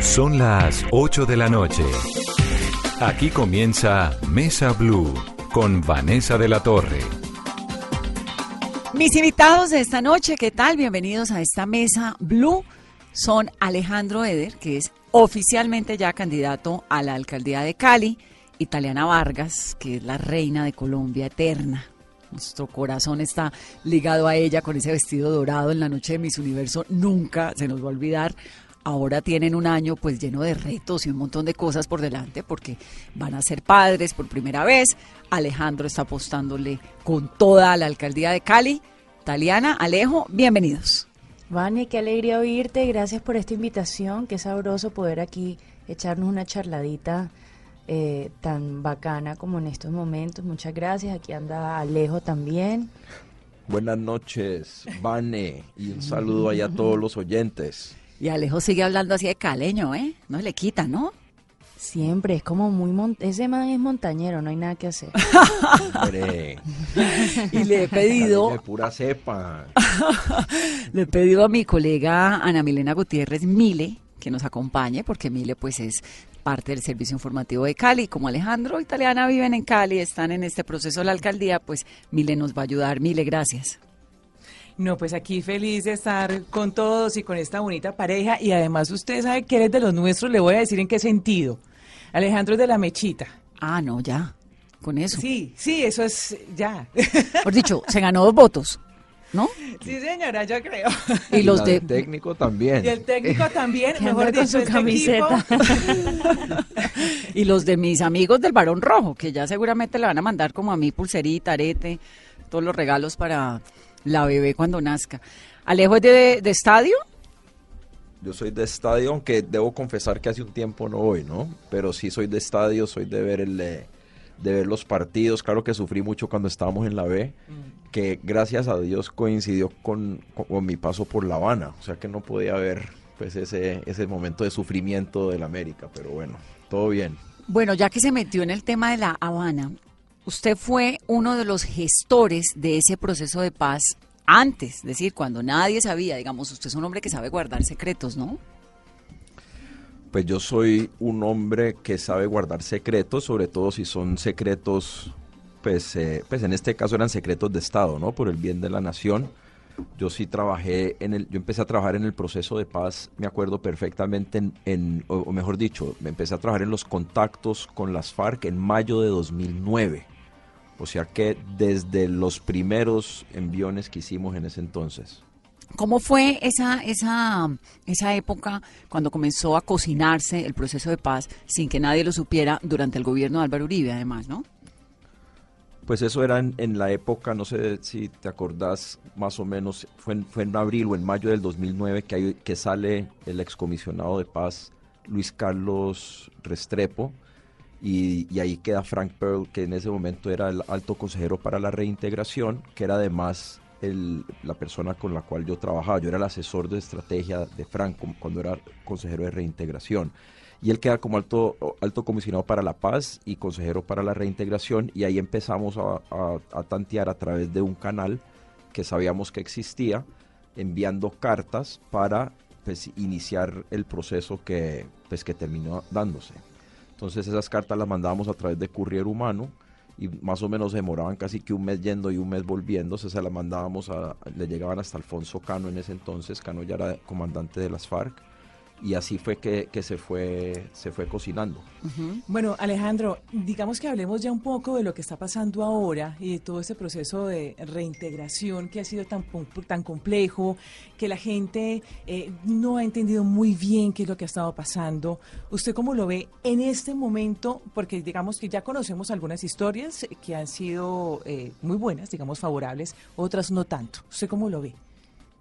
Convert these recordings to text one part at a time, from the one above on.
Son las 8 de la noche. Aquí comienza Mesa Blue con Vanessa de la Torre. Mis invitados de esta noche, ¿qué tal? Bienvenidos a esta Mesa Blue. Son Alejandro Eder, que es oficialmente ya candidato a la alcaldía de Cali, Italiana Vargas, que es la reina de Colombia eterna. Nuestro corazón está ligado a ella con ese vestido dorado en la noche de Miss Universo. Nunca se nos va a olvidar. Ahora tienen un año pues lleno de retos y un montón de cosas por delante porque van a ser padres por primera vez. Alejandro está apostándole con toda la alcaldía de Cali. Taliana, Alejo, bienvenidos. Vane, qué alegría oírte. Gracias por esta invitación. Qué sabroso poder aquí echarnos una charladita eh, tan bacana como en estos momentos. Muchas gracias. Aquí anda Alejo también. Buenas noches, Vane, y un saludo allá a todos los oyentes. Y Alejo sigue hablando así de caleño, ¿eh? No le quita, ¿no? Siempre, es como muy... Mon ese man es montañero, no hay nada que hacer. Hombre, Y le he pedido, de pura cepa. le he pedido a mi colega Ana Milena Gutiérrez Mile que nos acompañe, porque Mile pues es parte del servicio informativo de Cali. Como Alejandro y Taliana viven en Cali, están en este proceso de la alcaldía, pues Mile nos va a ayudar. Mile, gracias. No, pues aquí feliz de estar con todos y con esta bonita pareja. Y además usted sabe que eres de los nuestros, le voy a decir en qué sentido. Alejandro es de la mechita. Ah, no, ya, con eso. Sí, sí, eso es ya. Por dicho, se ganó dos votos, ¿no? sí, señora, yo creo. Y los de... del técnico también. Y el técnico también, mejor dicho, su este camiseta. Y los de mis amigos del Barón Rojo, que ya seguramente le van a mandar como a mí pulserita, arete, todos los regalos para la bebé cuando nazca. Alejo es de, de estadio. Yo soy de estadio, aunque debo confesar que hace un tiempo no voy, ¿no? Pero sí soy de estadio, soy de ver el, eh, de ver los partidos. Claro que sufrí mucho cuando estábamos en la B, que gracias a Dios coincidió con, con- con mi paso por La Habana. O sea que no podía ver pues ese, ese momento de sufrimiento del América, pero bueno, todo bien. Bueno, ya que se metió en el tema de la Habana, usted fue uno de los gestores de ese proceso de paz antes, es decir, cuando nadie sabía, digamos, usted es un hombre que sabe guardar secretos, ¿no? Pues yo soy un hombre que sabe guardar secretos, sobre todo si son secretos, pues, eh, pues en este caso eran secretos de Estado, ¿no? Por el bien de la nación. Yo sí trabajé en el, yo empecé a trabajar en el proceso de paz, me acuerdo perfectamente en, en- o, mejor dicho, me empecé a trabajar en los contactos con las FARC en mayo de 2009. O sea que desde los primeros enviones que hicimos en ese entonces. ¿Cómo fue esa, esa, esa época cuando comenzó a cocinarse el proceso de paz sin que nadie lo supiera durante el gobierno de Álvaro Uribe, además, ¿no? Pues eso era en, en la época, no sé si te acordás más o menos, fue en, fue en abril o en mayo del 2009 que, hay- que sale el excomisionado de paz Luis Carlos Restrepo y, ahí queda Frank Pearl, que en ese momento era el alto consejero para la reintegración, que era además el- la persona con la cual yo trabajaba. Yo era el asesor de estrategia de Frank cuando era consejero de reintegración y él queda como alto, alto comisionado para la paz y consejero para la reintegración y ahí empezamos a, a- a tantear a través de un canal que sabíamos que existía, enviando cartas para pues, iniciar el proceso que, pues, que terminó dándose. Entonces esas cartas las mandábamos a través de courier humano y más o menos demoraban casi que un mes yendo y un mes volviendo, se las mandábamos a, le llegaban hasta Alfonso Cano en ese entonces, Cano ya era comandante de las FARC y así fue que, que se fue se fue cocinando. Bueno, Alejandro, digamos que hablemos ya un poco de lo que está pasando ahora y de todo ese proceso de reintegración que ha sido tan, tan complejo, que la gente eh, no ha entendido muy bien qué es lo que ha estado pasando. ¿Usted cómo lo ve en este momento? Porque digamos que ya conocemos algunas historias que han sido eh, muy buenas, digamos favorables, otras no tanto. ¿Usted cómo lo ve?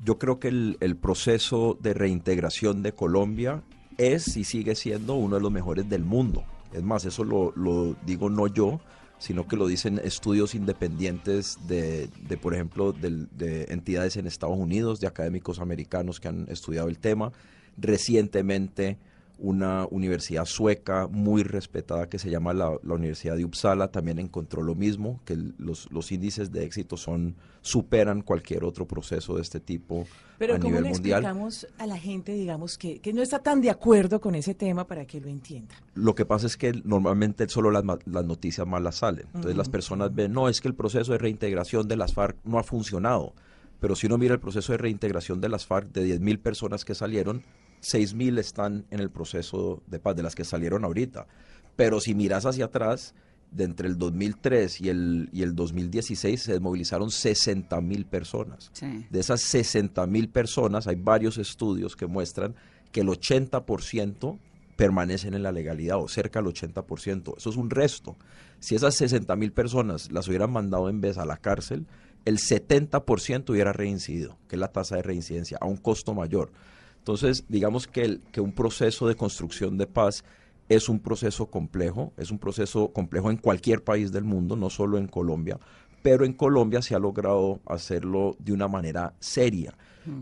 Yo creo que el, el proceso de reintegración de Colombia es y sigue siendo uno de los mejores del mundo. Es más, eso lo, lo digo no yo, sino que lo dicen estudios independientes de, de por ejemplo, de entidades en Estados Unidos, de académicos americanos que han estudiado el tema. Recientemente, una universidad sueca muy respetada que se llama la, Universidad de Uppsala también encontró lo mismo, que los, los, índices de éxito son superan cualquier otro proceso de este tipo Pero a ¿cómo nivel le mundial. explicamos a la gente, digamos, que, que no está tan de acuerdo con ese tema para que lo entienda? Lo que pasa es que normalmente solo las, las noticias malas salen. Entonces las personas ven, no, es que el proceso de reintegración de las FARC no ha funcionado. Pero si uno mira el proceso de reintegración de las FARC, de 10.000 personas que salieron, 6.000 están en el proceso de paz, de las que salieron ahorita. Pero si miras hacia atrás, de entre el 2003 y el, y el 2016 se desmovilizaron 60.000 personas. Sí. De esas 60 mil personas, hay varios estudios que muestran que el 80% permanecen en la legalidad o cerca del 80%. Eso es un resto. Si esas 60 mil personas las hubieran mandado en vez a la cárcel, el 70% hubiera reincidido, que es la tasa de reincidencia, a un costo mayor. Entonces, digamos que, el- que un proceso de construcción de paz es un proceso complejo, es un proceso complejo en cualquier país del mundo, no solo en Colombia, pero en Colombia se ha logrado hacerlo de una manera seria.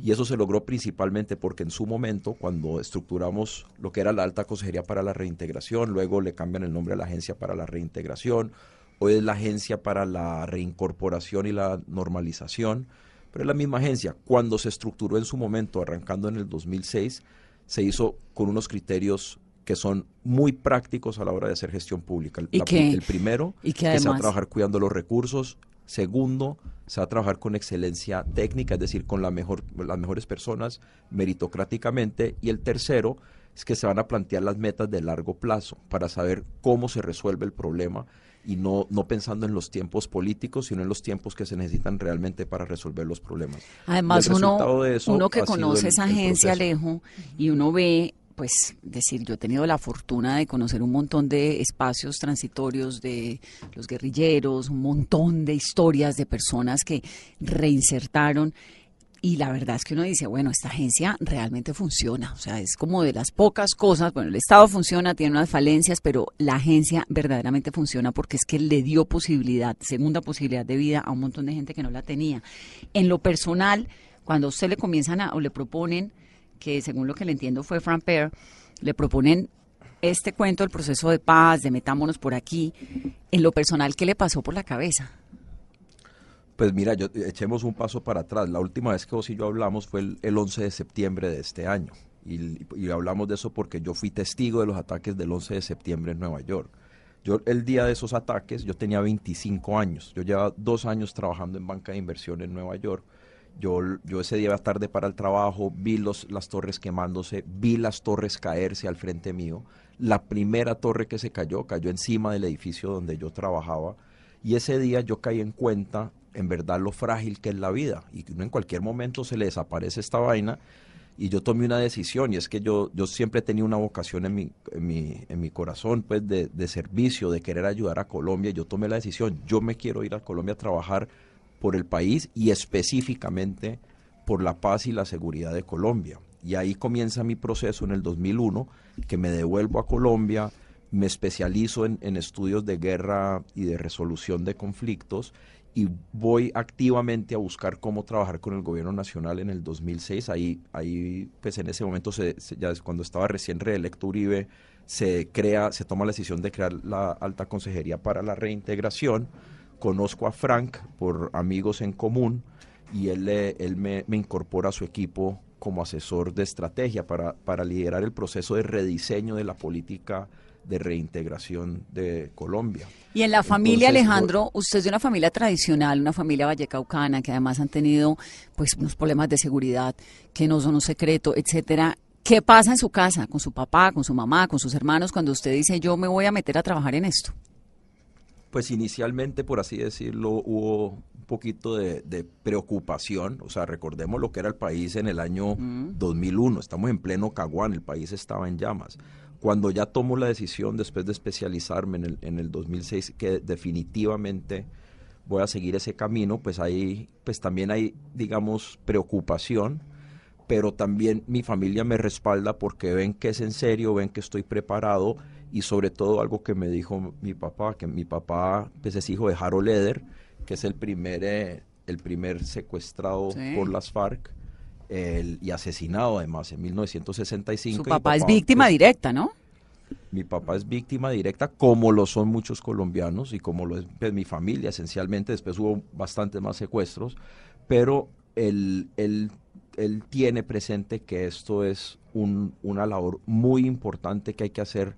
Y eso se logró principalmente porque en su momento, cuando estructuramos lo que era la Alta Consejería para la Reintegración, luego le cambian el nombre a la Agencia para la Reintegración, hoy es la Agencia para la Reincorporación y la Normalización, pero es la misma agencia. Cuando se estructuró en su momento, arrancando en el 2006, se hizo con unos criterios que son muy prácticos a la hora de hacer gestión pública. El, ¿Y la- qué? el primero, Y que que se va a trabajar cuidando los recursos. Segundo, se va a trabajar con excelencia técnica, es decir, con la mejor, las mejores personas meritocráticamente. Y el tercero es que se van a plantear las metas de largo plazo para saber cómo se resuelve el problema y no, no pensando en los tiempos políticos, sino en los tiempos que se necesitan realmente para resolver los problemas. Además, uno, uno que conoce el- esa agencia. Alejo, y uno ve, pues, decir, yo he tenido la fortuna de conocer un montón de espacios transitorios de los guerrilleros, un montón de historias de personas que reinsertaron. Y la verdad es que uno dice, bueno, esta agencia realmente funciona. O sea, es como de las pocas cosas. Bueno, el Estado funciona, tiene unas falencias, pero la agencia verdaderamente funciona porque es que le dio posibilidad, segunda posibilidad de vida a un montón de gente que no la tenía. En lo personal, cuando usted le comienzan a, o le proponen, que según lo que le entiendo fue Fran Peer, le proponen este cuento del proceso de paz, de metámonos por aquí, en lo personal, ¿qué le pasó por la cabeza? Pues mira, yo, echemos un paso para atrás. La última vez que vos y yo hablamos fue el, el 11 de septiembre de este año. Y, hablamos de eso porque yo fui testigo de los ataques del 11 de septiembre en Nueva York. Yo el día de esos ataques, yo tenía 25 años. Yo llevaba dos años trabajando en banca de inversión en Nueva York. Yo, yo ese día tarde para el trabajo, vi los, las torres quemándose, vi las torres caerse al frente mío. La primera torre que se cayó cayó encima del edificio donde yo trabajaba. Y ese día yo caí en cuenta, en verdad, lo frágil que es la vida. Y que en cualquier momento se le desaparece esta vaina. Y yo tomé una decisión, y es que yo, yo siempre he tenido una vocación en mi, en mi, en mi corazón, pues, de, servicio, de querer ayudar a Colombia. Yo tomé la decisión, yo me quiero ir a Colombia a trabajar por el país y específicamente por la paz y la seguridad de Colombia. Y ahí comienza mi proceso en el 2001, que me devuelvo a Colombia, me especializo en estudios de guerra y de resolución de conflictos y voy activamente a buscar cómo trabajar con el gobierno nacional en el 2006. Ahí, ahí pues en ese momento, se, se- ya cuando estaba recién reelecto Uribe, se crea, se toma la decisión de crear la Alta Consejería para la Reintegración. Conozco a Frank por amigos en común y él, él me, me incorpora a su equipo como asesor de estrategia para, para liderar el proceso de rediseño de la política de reintegración de Colombia. Y en la familia, Entonces, Alejandro, usted es de una familia tradicional, una familia vallecaucana, que además han tenido pues unos problemas de seguridad que no son un secreto, etcétera. ¿Qué pasa en su casa, con su papá, con su mamá, con sus hermanos, cuando usted dice yo me voy a meter a trabajar en esto? Pues inicialmente, por así decirlo, hubo un poquito de, de preocupación. O sea, recordemos lo que era el país en el año 2001. Estamos en pleno Caguán, el país estaba en llamas. Cuando ya tomo la decisión, después de especializarme en el, en el 2006, que definitivamente voy a seguir ese camino, pues ahí, pues también hay, digamos, preocupación, pero también mi familia me respalda porque ven que es en serio, ven que estoy preparado y sobre todo algo que me dijo mi papá, que mi papá pues, es hijo de Harold Leder, que es el primer, eh, el primer secuestrado por las FARC y asesinado además en 1965. Su papá, es víctima pues, directa, ¿no? Mi papá es víctima directa, como lo son muchos colombianos y como lo es pues, mi familia esencialmente. Después hubo bastante más secuestros, pero él, él, él tiene presente que esto es un, una labor muy importante que hay que hacer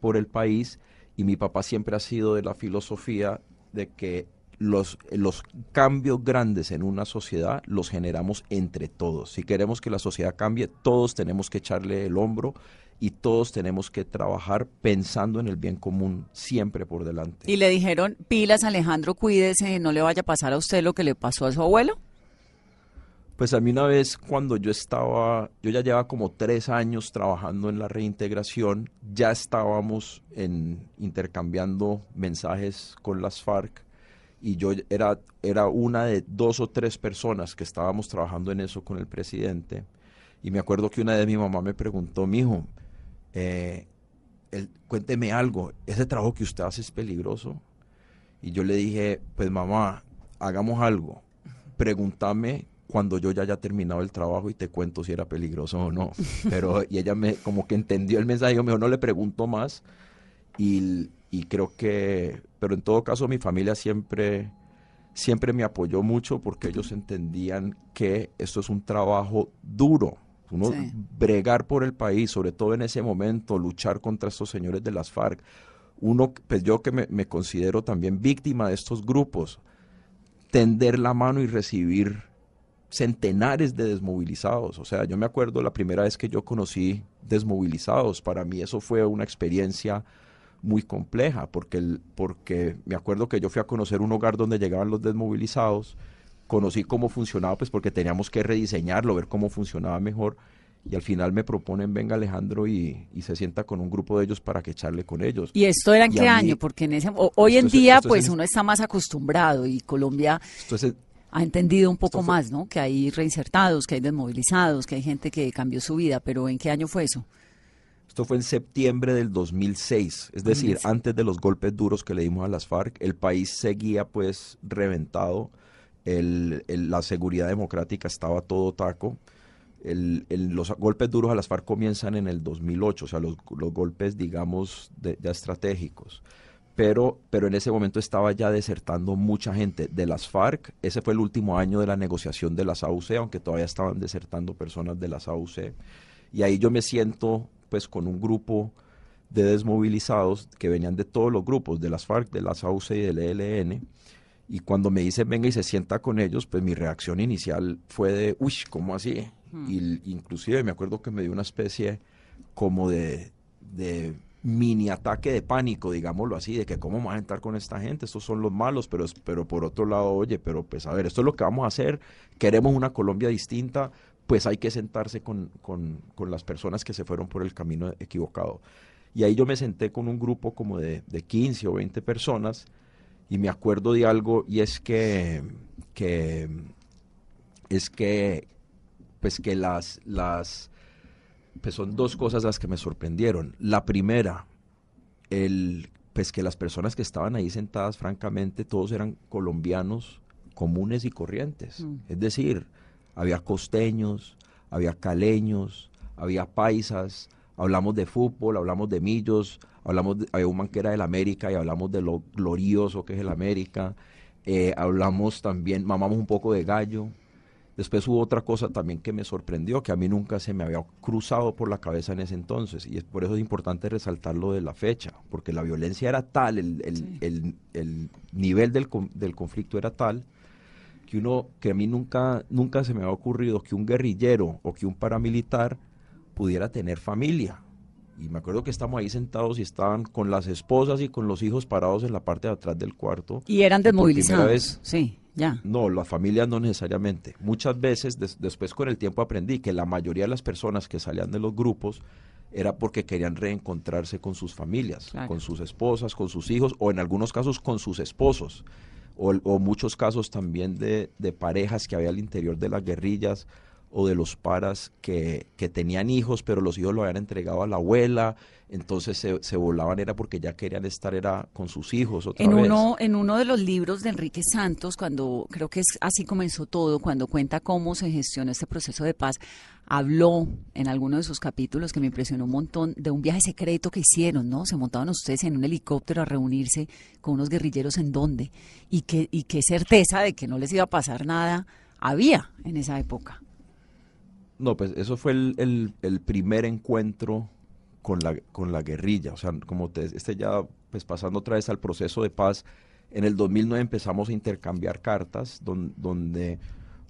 por el país y mi papá siempre ha sido de la filosofía de que los, los cambios grandes en una sociedad los generamos entre todos. Si queremos que la sociedad cambie, todos tenemos que echarle el hombro y todos tenemos que trabajar pensando en el bien común siempre por delante. Y le dijeron, pilas Alejandro, cuídese, no le vaya a pasar a usted lo que le pasó a su abuelo. Pues a mí una vez cuando yo estaba, yo ya llevaba como tres años trabajando en la reintegración, ya estábamos en, intercambiando mensajes con las FARC y yo era, era una de dos o tres personas que estábamos trabajando en eso con el presidente. Y me acuerdo que una vez mi mamá me preguntó, mijo, eh, cuénteme algo, ¿ese trabajo que usted hace es peligroso? Y yo le dije, pues mamá, hagamos algo, pregúntame cuando yo ya haya terminado el trabajo y te cuento si era peligroso o no. Pero, y ella me, como que entendió el mensaje, yo mejor no le pregunto más. Y, y, creo que, pero en todo caso mi familia siempre, siempre me apoyó mucho porque ellos entendían que esto es un trabajo duro. Uno bregar por el país, sobre todo en ese momento, luchar contra estos señores de las FARC. Uno, pues yo que me, me considero también víctima de estos grupos, tender la mano y recibir centenares de desmovilizados. O sea, yo me acuerdo la primera vez que yo conocí desmovilizados. Para mí eso fue una experiencia muy compleja, porque, el, porque me acuerdo que yo fui a conocer un hogar donde llegaban los desmovilizados, conocí cómo funcionaba, pues porque teníamos que rediseñarlo, ver cómo funcionaba mejor, y al final me proponen, venga Alejandro, y, se sienta con un grupo de ellos para que echarle con ellos. ¿Y esto era en qué año? Porque en ese, hoy en día, pues uno está más acostumbrado, y Colombia... Esto es ha entendido un poco más, ¿no? Que hay reinsertados, que hay desmovilizados, que hay gente que cambió su vida, pero ¿en qué año fue eso? Esto fue en septiembre del 2006, es decir, antes de los golpes duros que le dimos a las FARC, el país seguía pues reventado, la seguridad democrática estaba todo taco, los golpes duros a las FARC comienzan en el 2008, o sea, los, golpes, digamos, ya estratégicos pero, pero en ese momento estaba ya desertando mucha gente de las FARC. Ese fue el último año de la negociación de las AUC, aunque todavía estaban desertando personas de las AUC. Y ahí yo me siento pues con un grupo de desmovilizados que venían de todos los grupos, de las FARC, de las AUC y del ELN. Y cuando me dicen venga y se sienta con ellos, pues mi reacción inicial fue de, uy, ¿cómo así? Hmm. Y inclusive me acuerdo que me dio una especie como de, de mini ataque de pánico, digámoslo así, de que cómo vamos a entrar con esta gente, estos son los malos, pero, pero por otro lado, oye, pero pues a ver, esto es lo que vamos a hacer, queremos una Colombia distinta, pues hay que sentarse con, con, con las personas que se fueron por el camino equivocado. Y ahí yo me senté con un grupo como de, de 15 o 20 personas y me acuerdo de algo y es que, que es que, pues que las, las, pues son dos cosas las que me sorprendieron. La primera, el, pues que las personas que estaban ahí sentadas, francamente, todos eran colombianos comunes y corrientes. Mm. Es decir, había costeños, había caleños, había paisas, hablamos de fútbol, hablamos de millos, hablamos de, había un man que era del América y hablamos de lo glorioso que es el América, eh, hablamos también, mamamos un poco de gallo, Después hubo otra cosa también que me sorprendió, que a mí nunca se me había cruzado por la cabeza en ese entonces, y es por eso es importante resaltar lo de la fecha, porque la violencia era tal, el, nivel del, del, conflicto era tal, que uno, que a mí nunca, nunca se me había ocurrido que un guerrillero o que un paramilitar pudiera tener familia. Y me acuerdo que estamos ahí sentados y estaban con las esposas y con los hijos parados en la parte de atrás del cuarto. Y eran desmovilizados. sí. No, las familias no necesariamente. Muchas veces, después con el tiempo aprendí que la mayoría de las personas que salían de los grupos era porque querían reencontrarse con sus familias, con sus esposas, con sus hijos, o en algunos casos con sus esposos, o, muchos casos también de, parejas que había al interior de las guerrillas, o de los paras que, que tenían hijos, pero los hijos lo habían entregado a la abuela, entonces se, se, volaban era porque ya querían estar era con sus hijos otra en vez. Uno, en uno de los libros de Enrique Santos, cuando creo que es así comenzó todo, cuando cuenta cómo se gestionó este proceso de paz, habló en alguno de sus capítulos que me impresionó un montón de un viaje secreto que hicieron, ¿no? Se montaban ustedes en un helicóptero a reunirse con unos guerrilleros en dónde y qué y qué certeza de que no les iba a pasar nada había en esa época. No, pues eso fue el, el, primer encuentro con la, con la guerrilla. O sea, como te, este ya, pues pasando otra vez al proceso de paz, en el 2009 empezamos a intercambiar cartas don, donde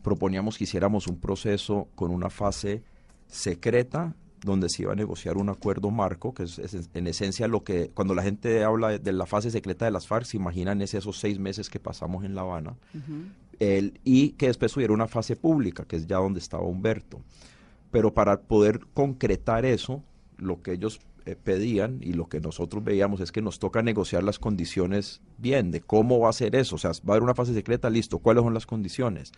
proponíamos que hiciéramos un proceso con una fase secreta donde se iba a negociar un acuerdo marco, que es, es, en esencia lo que, cuando la gente habla de, la fase secreta de las FARC, se imaginan es esos seis meses que pasamos en La Habana. El, y que después hubiera una fase pública, que es ya donde estaba Humberto. Pero para poder concretar eso, lo que ellos eh, pedían y lo que nosotros veíamos es que nos toca negociar las condiciones bien, de cómo va a ser eso, o sea, va a haber una fase secreta, listo, ¿cuáles son las condiciones?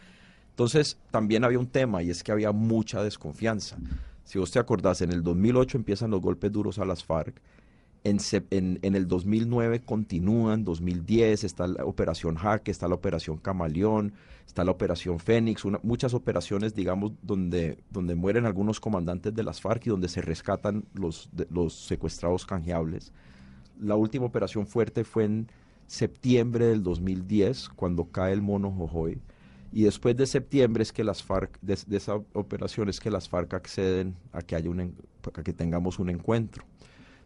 Entonces, también había un tema y es que había mucha desconfianza. Si vos te acordás, en el 2008 empiezan los golpes duros a las FARC, en, el 2009 continúan, 2010 está la operación Jaque, está la operación Camaleón, está la operación Fénix, muchas operaciones, digamos, donde, donde mueren algunos comandantes de las FARC y donde se rescatan los, los secuestrados canjeables. La última operación fuerte fue en septiembre del 2010, cuando cae el mono Jojoy. Y después de septiembre es que las FARC, de, de esa operación es que las FARC acceden a que, haya un, a que tengamos un encuentro.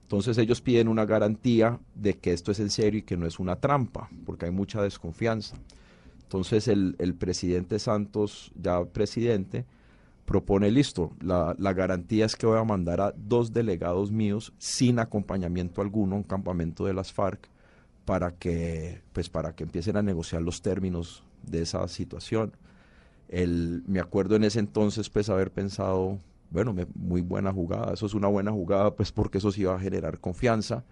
Entonces ellos piden una garantía de que esto es en serio y que no es una trampa, porque hay mucha desconfianza. Entonces el, el presidente Santos, ya presidente, propone, listo, la, la, garantía es que voy a mandar a dos delegados míos sin acompañamiento alguno a un campamento de las FARC para que, pues, para que empiecen a negociar los términos de esa situación. El, me acuerdo en ese entonces pues haber pensado, bueno, me, muy buena jugada, eso es una buena jugada, pues porque eso sí iba a generar confianza.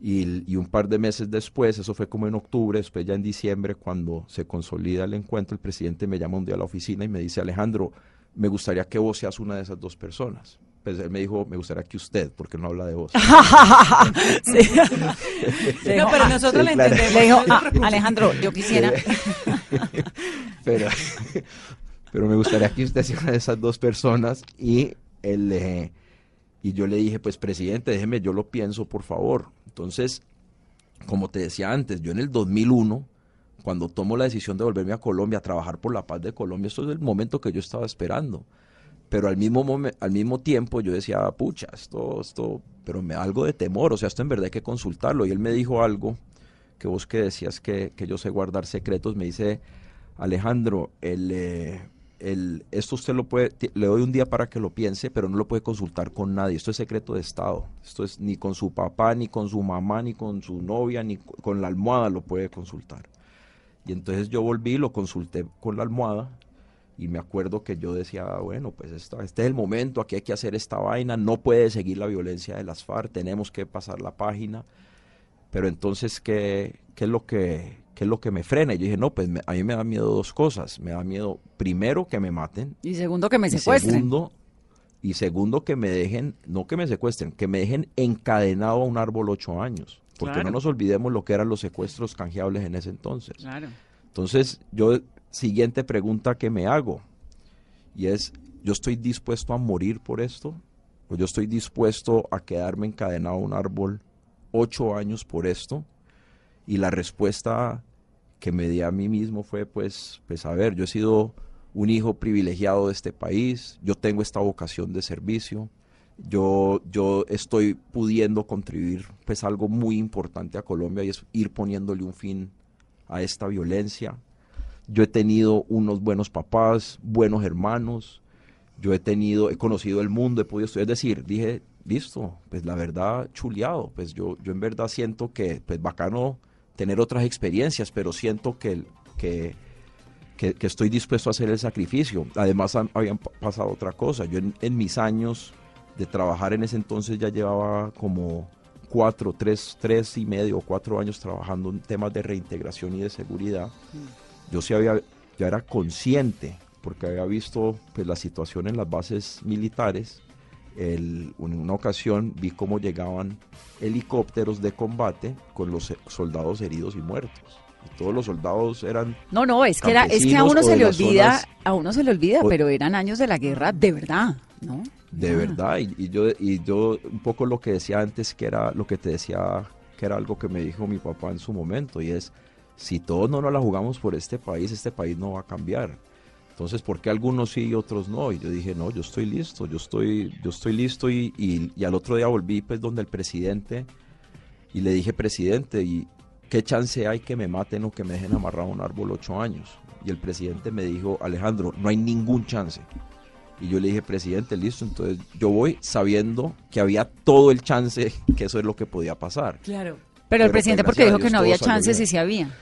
Y, y, un par de meses después, eso fue como en octubre, después ya en diciembre, cuando se consolida el encuentro, el presidente me llama un día a la oficina y me dice, Alejandro, me gustaría que vos seas una de esas dos personas. Pues él me dijo, me gustaría que usted, porque no habla de vos. sí. no, pero nosotros Sí, le claro. entendemos. Le dijo, "Ah, preocupes". Alejandro, yo quisiera. pero, pero me gustaría que usted sea una de esas dos personas y él eh, y yo le dije pues presidente déjeme yo lo pienso por favor entonces como te decía antes yo en el 2001 cuando tomo la decisión de volverme a Colombia a trabajar por la paz de Colombia esto es el momento que yo estaba esperando. Pero al mismo al mismo tiempo yo decía pucha esto esto pero me algo de temor o sea esto en verdad hay que consultarlo y él me dijo algo que vos que decías que, que yo sé guardar secretos me dice Alejandro, el, eh, esto usted lo puede, le doy un día para que lo piense, pero no lo puede consultar con nadie. Esto es secreto de Estado. Esto es ni con su papá, ni con su mamá, ni con su novia, ni co- con la almohada lo puede consultar. Y entonces yo volví, lo consulté con la almohada y me acuerdo que yo decía, "Ah, bueno, pues este es el momento, aquí hay que hacer esta vaina, no puede seguir la violencia de las FARC, tenemos que pasar la página. Pero entonces, ¿qué, qué es lo que, qué es lo que me frena? Y yo dije, no, pues me- a mí me da miedo dos cosas. Me da miedo, primero, que me maten. Y segundo, que me y secuestren. segundo, y segundo, que me dejen, no que me secuestren, que me dejen encadenado a un árbol ocho años. Porque Claro. no nos olvidemos lo que eran los secuestros canjeables en ese entonces. Claro. Entonces, yo, siguiente pregunta que me hago, y es, ¿yo estoy dispuesto a morir por esto? ¿O yo estoy dispuesto a quedarme encadenado a un árbol ocho años por esto? Y la respuesta que me di a mí mismo fue, pues, pues a ver, yo he sido un hijo privilegiado de este país, yo tengo esta vocación de servicio, yo, yo estoy pudiendo contribuir pues algo muy importante a Colombia y es ir poniéndole un fin a esta violencia. Yo he tenido unos buenos papás, buenos hermanos, yo he tenido, he conocido el mundo, he podido estudiar, es decir, dije, listo, pues la verdad, chuleado, pues yo, yo en verdad siento que, pues bacano tener otras experiencias, pero siento que, que, que, que estoy dispuesto a hacer el sacrificio. Además, han- habían pa- pasado otra cosa, yo en, en mis años de trabajar en ese entonces ya llevaba como cuatro, tres, tres y medio o cuatro años trabajando en temas de reintegración y de seguridad. Yo sí había, yo era consciente porque había visto pues, la situación en las bases militares. El, en una ocasión vi cómo llegaban helicópteros de combate con los soldados heridos y muertos. Y todos los soldados eran No, no, es que era es que a uno se le olvida, a uno se le olvida, pero eran años de la guerra de verdad, ¿no? De verdad, y, yo y yo un poco lo que decía antes que era lo que te decía que era algo que me dijo mi papá en su momento y es si todos no nos la jugamos por este país, este país no va a cambiar. Entonces, ¿por qué algunos sí y otros no? Y yo dije, no, yo estoy listo, yo estoy, yo estoy listo y, y, al otro día volví pues donde el presidente y le dije, presidente, ¿y qué chance hay que me maten o que me dejen amarrado a un árbol ocho años? Y el presidente me dijo, Alejandro, no hay ningún chance. Y yo le dije, presidente, listo, entonces yo voy sabiendo que había todo el chance que eso es lo que podía pasar. Claro. Pero, el presidente, porque dijo que no había chances y sí había?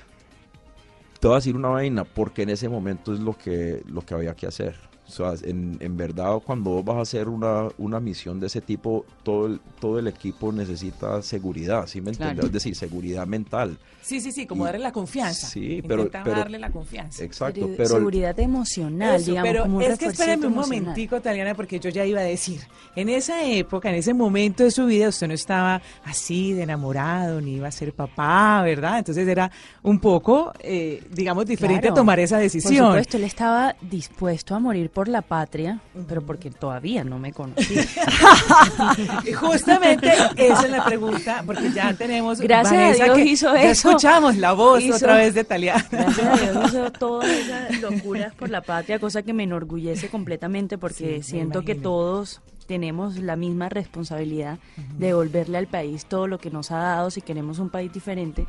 Te voy a decir una vaina, porque en ese momento es lo que, lo que había que hacer. O sea, en, en verdad, cuando vos vas a hacer una, una misión de ese tipo, todo el, todo el equipo necesita seguridad, ¿sí me entiendes? Es decir, seguridad mental. Sí, sí, sí, como darle la confianza. Sí, pero, darle la confianza. Exacto, pero... seguridad emocional, digamos, pero como un es que espérame un momentico, Taliana, porque yo ya iba a decir, en esa época, en ese momento de su vida, usted no estaba así de enamorado, ni iba a ser papá, ¿verdad? Entonces era un poco, eh, digamos, diferente tomar esa decisión. Por supuesto, él estaba dispuesto a morir por la patria, pero porque todavía no me conocía. Justamente esa es la pregunta, porque ya tenemos. Gracias a Dios hizo eso. escuchamos la voz otra vez de Talia. Gracias a Dios hizo todas esas locuras por la patria, cosa que me enorgullece completamente porque siento que todos tenemos la misma responsabilidad de devolverle al país todo lo que nos ha dado si queremos un país diferente.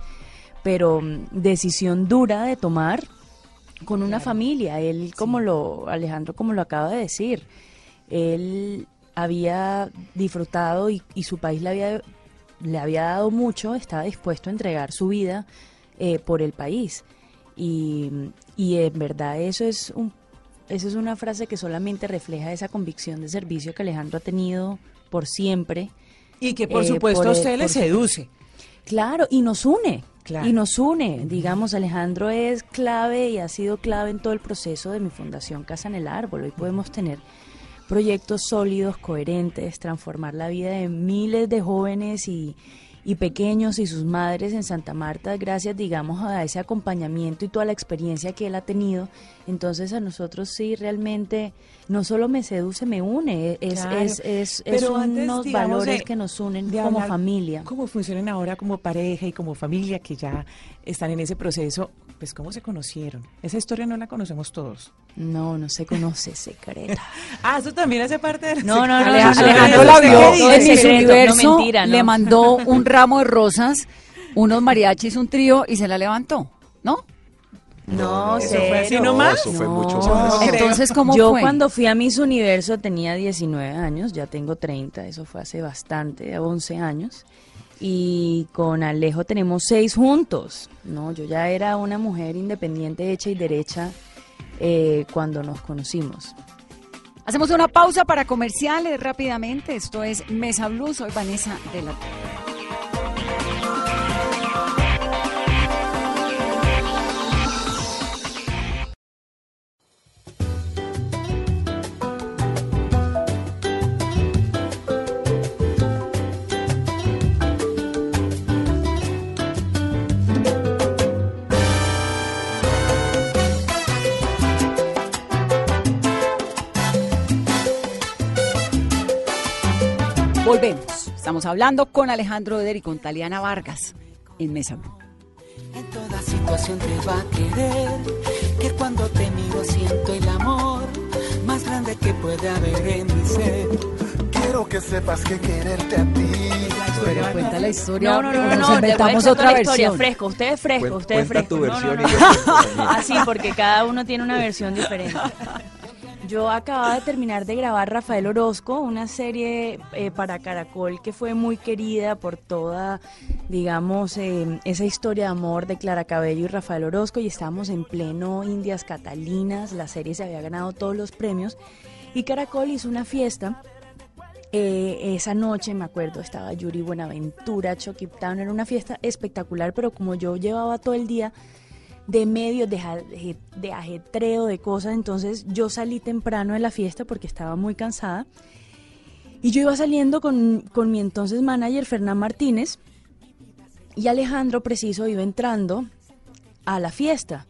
Pero mm, decisión dura de tomar con una familia. Él, como lo, Alejandro, como lo acaba de decir, él había disfrutado y, su país le había, le había dado mucho, estaba dispuesto a entregar su vida eh, por el país. Y, y en verdad eso es un eso es una frase que solamente refleja esa convicción de servicio que Alejandro ha tenido por siempre. Y que por eh, supuesto a usted le seduce. Claro, y nos une, y nos une. Digamos, Alejandro es clave y ha sido clave en todo el proceso de mi fundación Casa en el Árbol. Hoy podemos tener proyectos sólidos, coherentes, transformar la vida de miles de jóvenes y, y pequeños y sus madres en Santa Marta, gracias, digamos, a ese acompañamiento y toda la experiencia que él ha tenido. Entonces, a nosotros sí realmente no solo me seduce, me une. Es, es, es, unos valores que nos unen como familia. ¿Cómo funcionan ahora como pareja y como familia que ya están en ese proceso? Pues, ¿cómo se conocieron? Esa historia no la conocemos todos. No, no se conoce, secreta. ah, eso también hace parte de No, no, no. Alejandro la vio en su universo, le mandó un ramo de rosas, unos mariachis, un trío y se la levantó, ¿no? No, eso fue así nomás. Eso fue mucho más. Entonces, ¿cómo Yo cuando fui a Miss Universo tenía 19 años, ya tengo 30, eso fue hace bastante, 11 años. Y con Alejo tenemos seis juntos, ¿no? Yo ya era una mujer independiente, hecha y derecha eh, cuando nos conocimos. Hacemos una pausa para comerciales rápidamente. Esto es Mesa Blue. Soy Vanessa de la Estamos hablando con Alejandro Eder y con Taliana Vargas en Mesa Blue. En toda situación te va a querer, que cuando te miro siento el amor más grande que puede haber en mi ser. Quiero que sepas que quererte a ti. Pero cuenta la historia. No, no, no, no, no inventamos otra versión. Fresco, usted es fresco, usted es fresco. Tu versión Así, porque cada uno tiene una versión diferente. Yo acababa de terminar de grabar Rafael Orozco, una serie eh, para Caracol que fue muy querida por toda, digamos, eh, esa historia de amor de Clara Cabello y Rafael Orozco y estábamos en pleno Indias Catalinas, la serie se había ganado todos los premios y Caracol hizo una fiesta. Eh, esa noche, me acuerdo, estaba Yuri Buenaventura, Chucky Town, era una fiesta espectacular, pero como yo llevaba todo el día de medios, de, aje- de ajetreo, de cosas. Entonces yo salí temprano de la fiesta porque estaba muy cansada. Y yo iba saliendo con, con mi entonces manager, Fernán Martínez, y Alejandro Preciso iba entrando a la fiesta.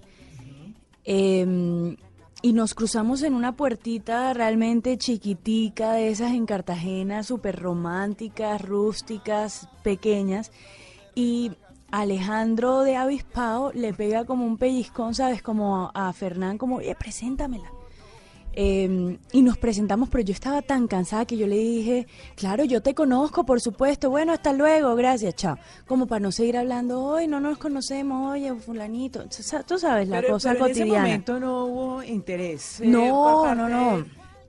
Eh, y nos cruzamos en una puertita realmente chiquitica, de esas en Cartagena, súper románticas, rústicas, pequeñas. Y Alejandro de Avispao le pega como un pellizcón, ¿sabes? Como a, a Fernán, como, oye, preséntamela. Eh, y nos presentamos, pero yo estaba tan cansada que yo le dije, claro, yo te conozco, por supuesto, bueno, hasta luego, gracias, chao. Como para no seguir hablando, hoy no nos conocemos, oye, fulanito, Tú sa- tú sabes, la pero, cosa pero en ese cotidiana. momento no hubo interés. eh, No, no, no.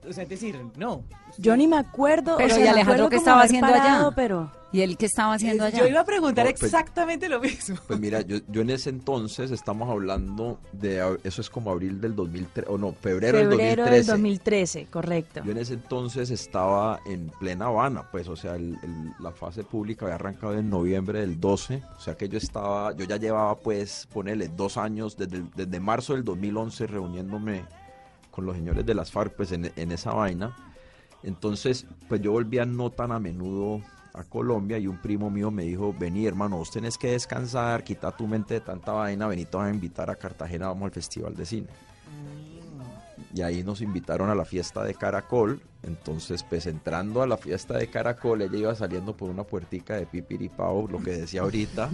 o sea, es decir, no. Yo ni me acuerdo, Pero, o sea, ¿y me Alejandro acuerdo qué estaba haciendo allá? Pero ¿Y él qué estaba haciendo allá? Yo iba a preguntar No, pues- exactamente lo mismo. Pues mira, yo, yo en ese entonces estamos hablando de, eso es como abril del 2013, o no, febrero, febrero del del 2013. 2013, correcto. Yo en ese entonces estaba en plena Habana, pues, o sea, el- el- la fase pública había arrancado en noviembre del 12, o sea que yo estaba, yo ya llevaba, pues, ponerle dos años, desde, desde marzo del 2011, reuniéndome con los señores de las FARC, pues, en, en esa vaina. Entonces, pues yo volvía no tan a menudo a Colombia y un primo mío me dijo, vení hermano, vos tenés que descansar, quita tu mente de tanta vaina, vení, te vas a invitar a Cartagena, vamos al Festival de Cine y ahí nos invitaron a la fiesta de Caracol. Entonces, pues entrando a la fiesta de Caracol, ella iba saliendo por una puertica de pipiripao, lo que decía ahorita,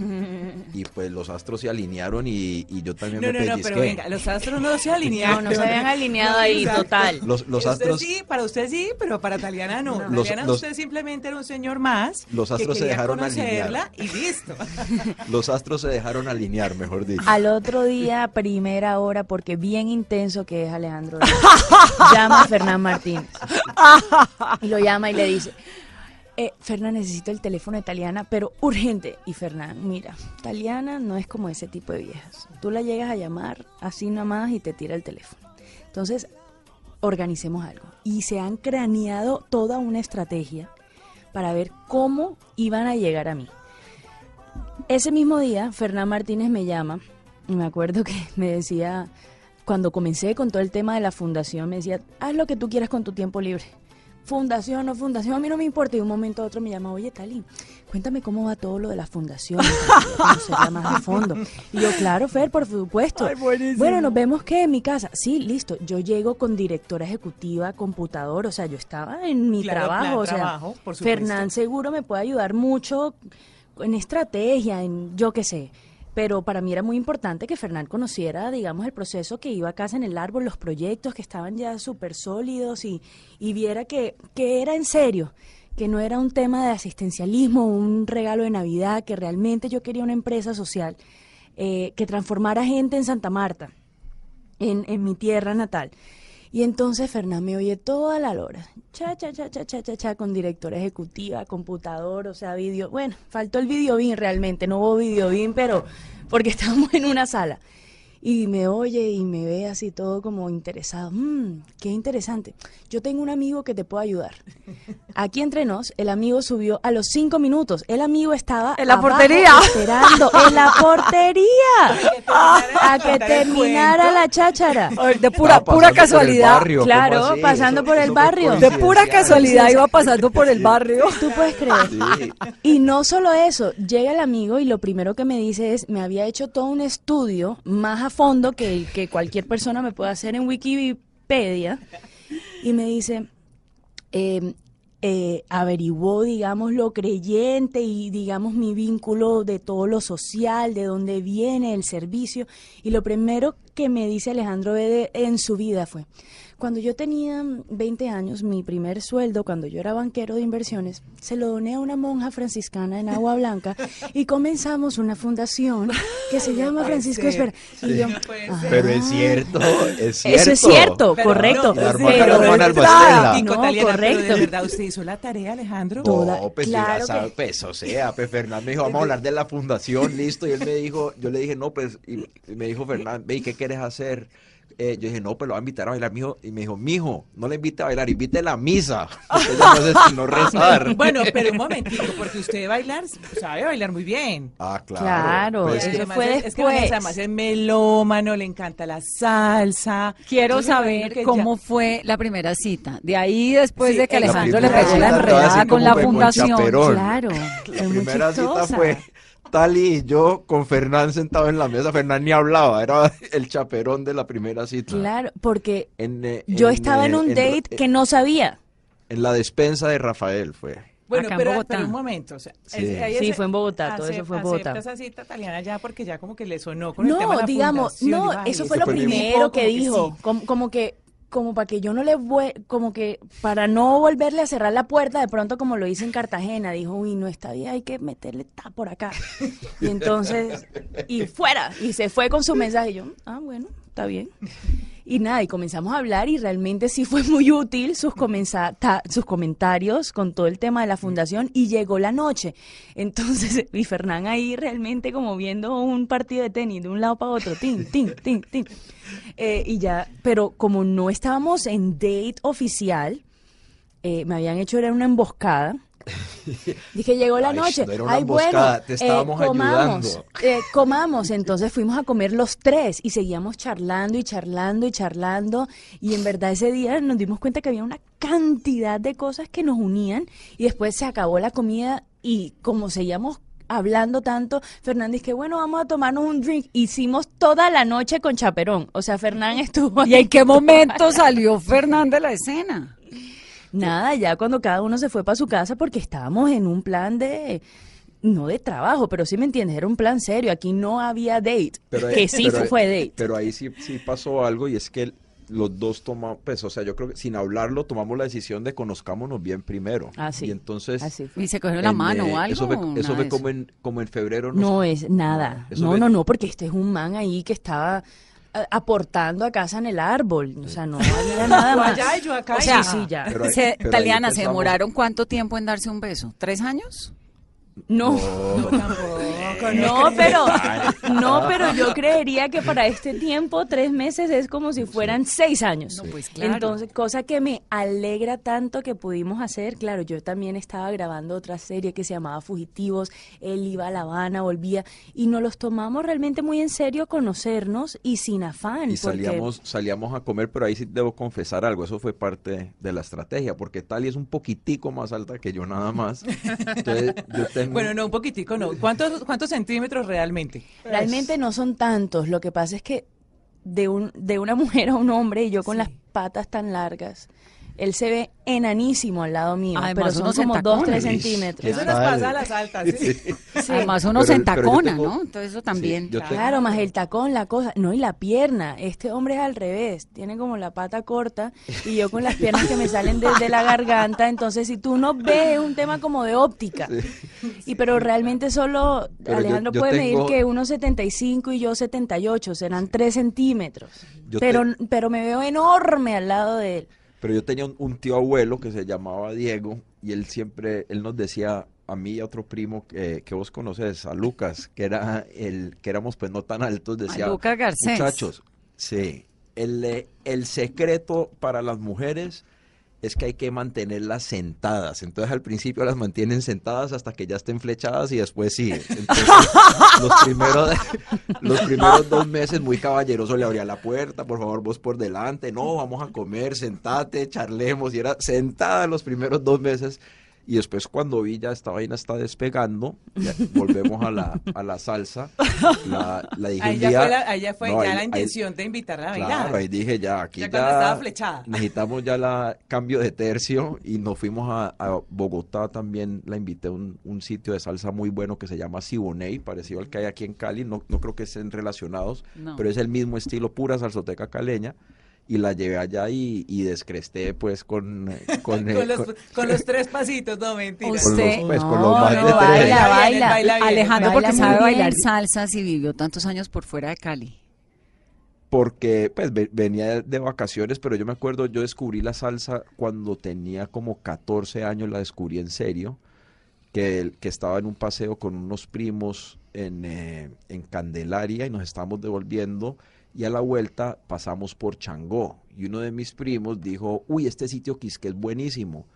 y pues los astros se alinearon y, y yo también No, me no, no, pero venga, los astros no se alinearon. No, no se habían alineado ahí, exacto. total. Los, los Usted astros, sí, para usted sí, pero para Taliana no. No. Los- Taliana los- usted simplemente era un señor más Los que astros se dejaron conocerla y listo. los astros se dejaron alinear, mejor dicho. Al otro día, primera hora, porque bien intenso que es Alejandro, llama a Fernán Martínez. Y lo llama y le dice, eh, Fernán, necesito el teléfono de Taliana, pero urgente. Y Fernán, mira, Taliana no es como ese tipo de viejas. Tú la llegas a llamar así nomás y te tira el teléfono. Entonces, organicemos algo. Y se han craneado toda una estrategia para ver cómo iban a llegar a mí. Ese mismo día, Fernán Martínez me llama y me acuerdo que me decía, cuando comencé con todo el tema de la fundación, me decía, haz lo que tú quieras con tu tiempo libre. Fundación o fundación, a mí no me importa. Y de un momento a otro me llama, oye, Tali, cuéntame cómo va todo lo de la fundación, más a fondo. Y yo, claro, Fer, por supuesto. Ay, bueno, nos vemos que en mi casa. Sí, listo. Yo llego con directora ejecutiva, computador, o sea, yo estaba en mi Claro, trabajo. o sea, trabajo. Fernán seguro me puede ayudar mucho en estrategia, en yo qué sé. Pero para mí era muy importante que Fernán conociera, digamos, el proceso que iba a casa en el árbol, los proyectos que estaban ya súper sólidos y, y viera que, que era en serio, que no era un tema de asistencialismo, un regalo de Navidad, que realmente yo quería una empresa social eh, que transformara gente en Santa Marta, en, en mi tierra natal. Y entonces Fernán me oye toda la hora, cha, cha, cha, cha, cha, cha, cha, con directora ejecutiva, computador, o sea, vídeo. Bueno, faltó el video bien realmente, no hubo video bien, pero porque estábamos en una sala. Y me oye y me ve así todo como interesado. Mmm, qué interesante. Yo tengo un amigo que te puede ayudar. Aquí entre nos, el amigo subió a los cinco minutos. El amigo estaba En la abajo portería. esperando en la portería a que terminara la cháchara. De pura, pura casualidad. barrio, ¿cómo Claro, así? pasando por el barrio. De pura casualidad iba pasando por el barrio. Tú puedes creer. Sí. Y no solo eso, llega el amigo y lo primero que me dice es, me había hecho todo un estudio más a fondo que cualquier persona me puede hacer en Wikipedia. Y me dice, eh, eh, averiguó, digamos, lo creyente y, digamos, mi vínculo de todo lo social, de dónde viene el servicio. Y lo primero que me dice Alejandro Bede en su vida fue, cuando yo tenía 20 años, mi primer sueldo, cuando yo era banquero de inversiones, se lo doné a una monja franciscana en Agua Blanca y comenzamos una fundación que se llama Francisco. Esper. Y yo, No. Pero es cierto, es cierto. Eso es cierto, Pero correcto. no, pero-. Tico, No, Taliana, pero correcto. de verdad, ¿usted hizo la tarea, Alejandro? Toda- No, pues claro ya sabe, que- pues, o sea, pues Fernán me dijo, vamos a hablar de la fundación, listo, y él me dijo, yo le dije, no, pues, y, me dijo Fernán, ve, ¿y qué quieres hacer? Eh, yo dije, no, pero lo voy a invitar a bailar, mijo. Y me dijo, mijo, no le invite a bailar, invite a la misa. No sé si no rezar. Bueno, pero un momentito, porque usted bailar, sabe bailar muy bien. Ah, claro. Claro, Pues, eso Es que además fue es- Es que después. Vanessa además es melómano, le encanta la salsa. Quiero Entonces, saber cómo ya- fue la primera cita. De ahí, después Sí, de que Alejandro le pegó la enredada con la con fundación. Claro, La primera cita fue Tali y yo con Fernán sentado en la mesa. Fernán ni hablaba, era el chaperón de la primera cita. Claro, porque En, eh, yo estaba en eh, un date eh, que no sabía. En la despensa de Rafael fue. Bueno, Acá en pero, Bogotá. pero un momento, o sea, Sí. es- fue en Bogotá, todo eso fue en Bogotá. esa cita italiana ya porque ya como que le sonó con el tema de No, la digamos, no, digo, ay, eso fue lo primero que dijo, sí. como, como que como para que yo no le como que para no volverle a cerrar la puerta, de pronto como lo hice en Cartagena, dijo, uy, no está bien, hay que meterle ta por acá. Y entonces, y fuera, y se fue con su mensaje, y yo, ah, bueno, está bien. Y nada, y comenzamos a hablar y realmente sí fue muy útil sus, ta- sus comentarios con todo el tema de la fundación y llegó la noche. Entonces, y Fernán ahí realmente como viendo un partido de tenis de un lado para otro, tin, tin, tin, tin. Eh, y ya, pero como no estábamos en date oficial, eh, me habían hecho era una emboscada. Dije, llegó la Ay, noche. no era una Ay, emboscada, bueno, te estábamos eh, comamos, ayudando. eh, comamos. Entonces fuimos a comer los tres y seguíamos charlando y charlando y charlando. Y en verdad ese día nos dimos cuenta que había una cantidad de cosas que nos unían. Y después se acabó la comida y como seguíamos hablando tanto, Fernández que bueno, vamos a tomarnos un drink. Hicimos toda la noche con chaperón. O sea, Fernán estuvo ¿Y en qué momento salió Fernán de la escena? Nada, ya cuando cada uno se fue para su casa porque estábamos en un plan de no de trabajo, pero sí me entiendes, era un plan serio, aquí no había date, Pero, que sí pero, fue date. Pero ahí sí, sí pasó algo y es que los dos tomamos, pues, o sea, yo creo que sin hablarlo tomamos la decisión de conozcámonos bien primero. Así, Y entonces... así fue. ¿Y se cogió la en, mano eh, o algo? Eso fue, eso como en, como en febrero. No es nada, eso no, fue- no, no, porque este es un man ahí que estaba aportando a casa en el árbol, o sea, no había nada más. allá y yo acá O sea, sí, ya. Pero Se- Taliana, ¿se demoraron cuánto tiempo en darse un beso? ¿Tres años? No, No, tampoco, no, pero no, pero yo creería que para este tiempo tres meses es como si fueran seis años. No, pues, claro. Entonces, cosa que me alegra tanto que pudimos hacer. Claro, yo también estaba grabando otra serie que se llamaba Fugitivos. Él iba a La Habana, volvía y nos los tomamos realmente muy en serio conocernos y sin afán. Y porque- salíamos, salíamos a comer, pero ahí sí debo confesar algo, eso fue parte de la estrategia, porque Tali es un poquitico más alta que yo nada más. Entonces, yo tengo... Bueno, no, un poquitico no. ¿Cuántos, cuántos centímetros realmente? Realmente no son tantos. Lo que pasa es que de, un, de una mujer a un hombre y yo con Sí. las patas tan largas, él se ve enanísimo al lado mío, Además, pero son como dos, entacona. tres Uy, centímetros. Eso ¿Qué nos pasa a las altas. ¿sí? Sí. Además, uno Pero- se entacona, tengo- ¿no? Entonces eso también. Claro, más el tacón, la cosa, no, y la pierna. Este hombre es al revés, tiene como la pata corta y yo con las piernas que me salen desde la garganta. Entonces, si tú no ves, es un tema como de óptica. Y pero realmente solo Pero yo- Alejandro yo puede tengo- medir que 1,75 y yo 78, serán 3 centímetros. Yo pero, te- pero me veo enorme al lado de él. Pero yo tenía un, un tío abuelo que se llamaba Diego y él siempre, él nos decía a mí y a otro primo que, que vos conoces, a Lucas, que era el, que éramos pues no tan altos, decía, Lucas Garcés. muchachos, sí, el, el secreto para las mujeres es que hay que mantenerlas sentadas. Entonces al principio las mantienen sentadas hasta que ya estén flechadas y después sí. Entonces los primeros, los primeros dos meses muy caballeroso le abría la puerta, por favor vos por delante, no, vamos a comer, sentate, charlemos. Y era sentada los primeros dos meses. Y después cuando vi ya esta vaina está despegando, ya volvemos a la, a la salsa. La, la dije Ahí ya día- fue, la, ahí ya, fue No, ya ahí- la ahí- intención de invitarla a bailar. Claro, ahí dije ya, aquí Ya ya, estaba flechada. necesitamos ya la cambio de tercio y nos fuimos a, a Bogotá también, la invité a un, un sitio de salsa muy bueno que se llama Siboney, parecido al que hay aquí en Cali, no, no creo que estén relacionados, No. pero es el mismo estilo, pura salsoteca caleña. Y la llevé allá y, y descresté pues con, con, con, los, con- con los tres pasitos, no, mentira. con Usted- los, pues, con No, los más no, de baila, tres. baila. Baila baila bien. Alejandro, Baila porque sabe bien. bailar salsa si vivió tantos años por fuera de Cali. porque pues ve- venía de, de vacaciones, pero yo me acuerdo, yo descubrí la salsa cuando tenía como 14 años, la descubrí en serio, que, el- que estaba en un paseo con unos primos en, eh, en Candelaria y nos estábamos devolviendo y a la vuelta pasamos por Changó. Y uno de mis primos dijo, uy, este sitio Quisque es buenísimo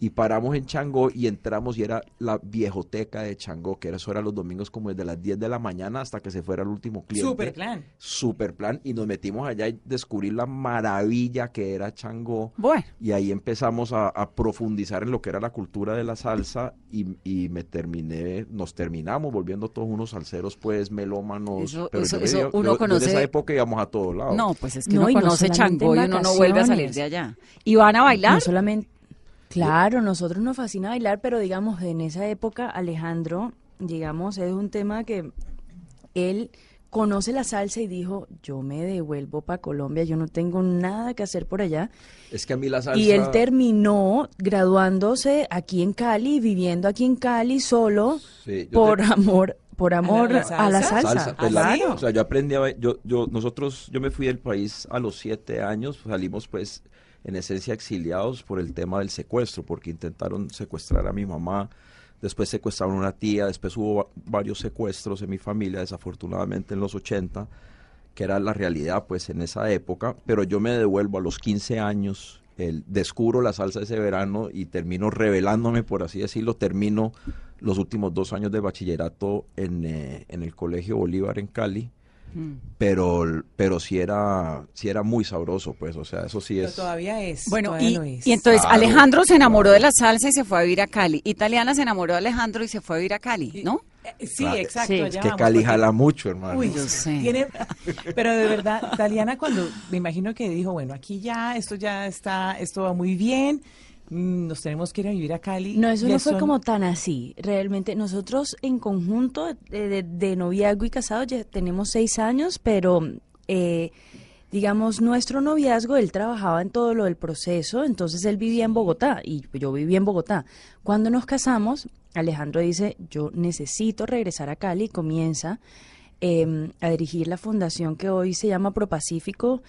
y paramos en Changó y entramos y era la viejoteca de Changó, que eso era los domingos como desde las 10 de la mañana hasta que se fuera el último cliente. Super plan. Super plan. Y nos metimos allá y descubrí la maravilla que era Changó. Bueno. Y ahí empezamos a, profundizar en lo que era la cultura de la salsa y, y, me terminé, nos terminamos volviendo todos unos salseros, pues, melómanos. Eso, eso, uno conoce. En esa época íbamos a todos lados. No, pues es que uno conoce Changó y uno no vuelve a salir de allá. ¿Y van a bailar? No solamente Claro, nosotros nos fascina bailar, pero digamos, en esa época Alejandro, digamos, es un tema que él conoce la salsa y dijo, yo me devuelvo para Colombia, yo no tengo nada que hacer por allá. Es que a mí la salsa... Y él terminó graduándose aquí en Cali, viviendo aquí en Cali solo, por amor por amor a la salsa. Pues o sea, yo aprendí a, yo, yo, nosotros, yo me fui del país a los siete años, salimos pues en esencia exiliados por el tema del secuestro, porque intentaron secuestrar a mi mamá, después secuestraron a una tía, después hubo varios secuestros en mi familia, desafortunadamente en los 80, que era la realidad pues en esa época, pero yo me devuelvo a los 15 años, el, descubro la salsa ese verano y termino revelándome, por así decirlo, termino los últimos dos años de bachillerato en, eh, en el Colegio Bolívar en Cali, pero pero sí era sí era muy sabroso pues o sea eso sí es todavía es bueno y, y, entonces Alejandro se enamoró de la salsa y se fue a vivir a Cali Italiana se enamoró de Alejandro y se fue a vivir a Cali ¿no? Eh, sí, exacto. es que Cali jala mucho, hermano. Uy, yo sé. pero de verdad, Italiana cuando me imagino que dijo, bueno, aquí ya, esto ya está, esto va muy bien, Mm, nos tenemos que ir a vivir a Cali. No, eso no fue como tan así. Realmente nosotros en conjunto de, noviazgo y casado ya tenemos seis años, pero eh, digamos nuestro noviazgo, él trabajaba en todo lo del proceso, entonces él vivía en Bogotá y yo vivía en Bogotá. Cuando nos casamos, Alejandro dice, yo necesito regresar a Cali y comienza em, a dirigir la fundación que hoy se llama Propacífico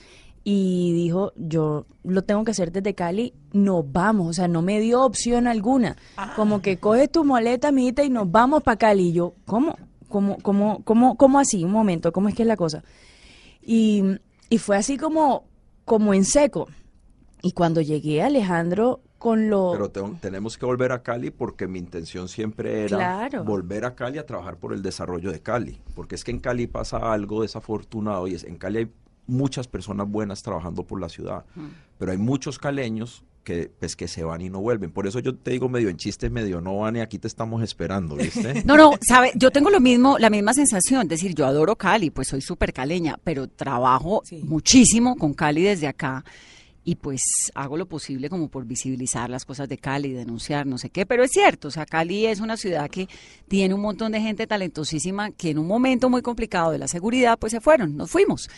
y dijo, yo lo tengo que hacer desde Cali, nos vamos, o sea, no me dio opción alguna, ah. como que coge tu moleta, amiguita, y nos vamos para Cali. Y yo, ¿cómo? ¿Cómo, cómo, cómo, cómo así? Un momento, ¿cómo es que es la cosa? Y, y fue así como, como en seco. Y cuando llegué, Alejandro, con lo... Pero tenemos que volver a Cali porque mi intención siempre era volver a Cali a trabajar por el desarrollo de Cali. Porque es que en Cali pasa algo desafortunado y es en Cali hay muchas personas buenas trabajando por la ciudad, mm. pero hay muchos caleños que pues que se van y no vuelven. Por eso yo te digo medio en chiste, medio no van y aquí te estamos esperando, ¿viste? No, no, sabe, yo tengo lo mismo, la misma sensación, es decir, yo adoro Cali, pues soy súper caleña, pero trabajo muchísimo con Cali desde acá y pues hago lo posible como por visibilizar las cosas de Cali, denunciar, no sé qué, pero es cierto, o sea, Cali es una ciudad que tiene un montón de gente talentosísima que en un momento muy complicado de la seguridad pues se fueron, nos fuimos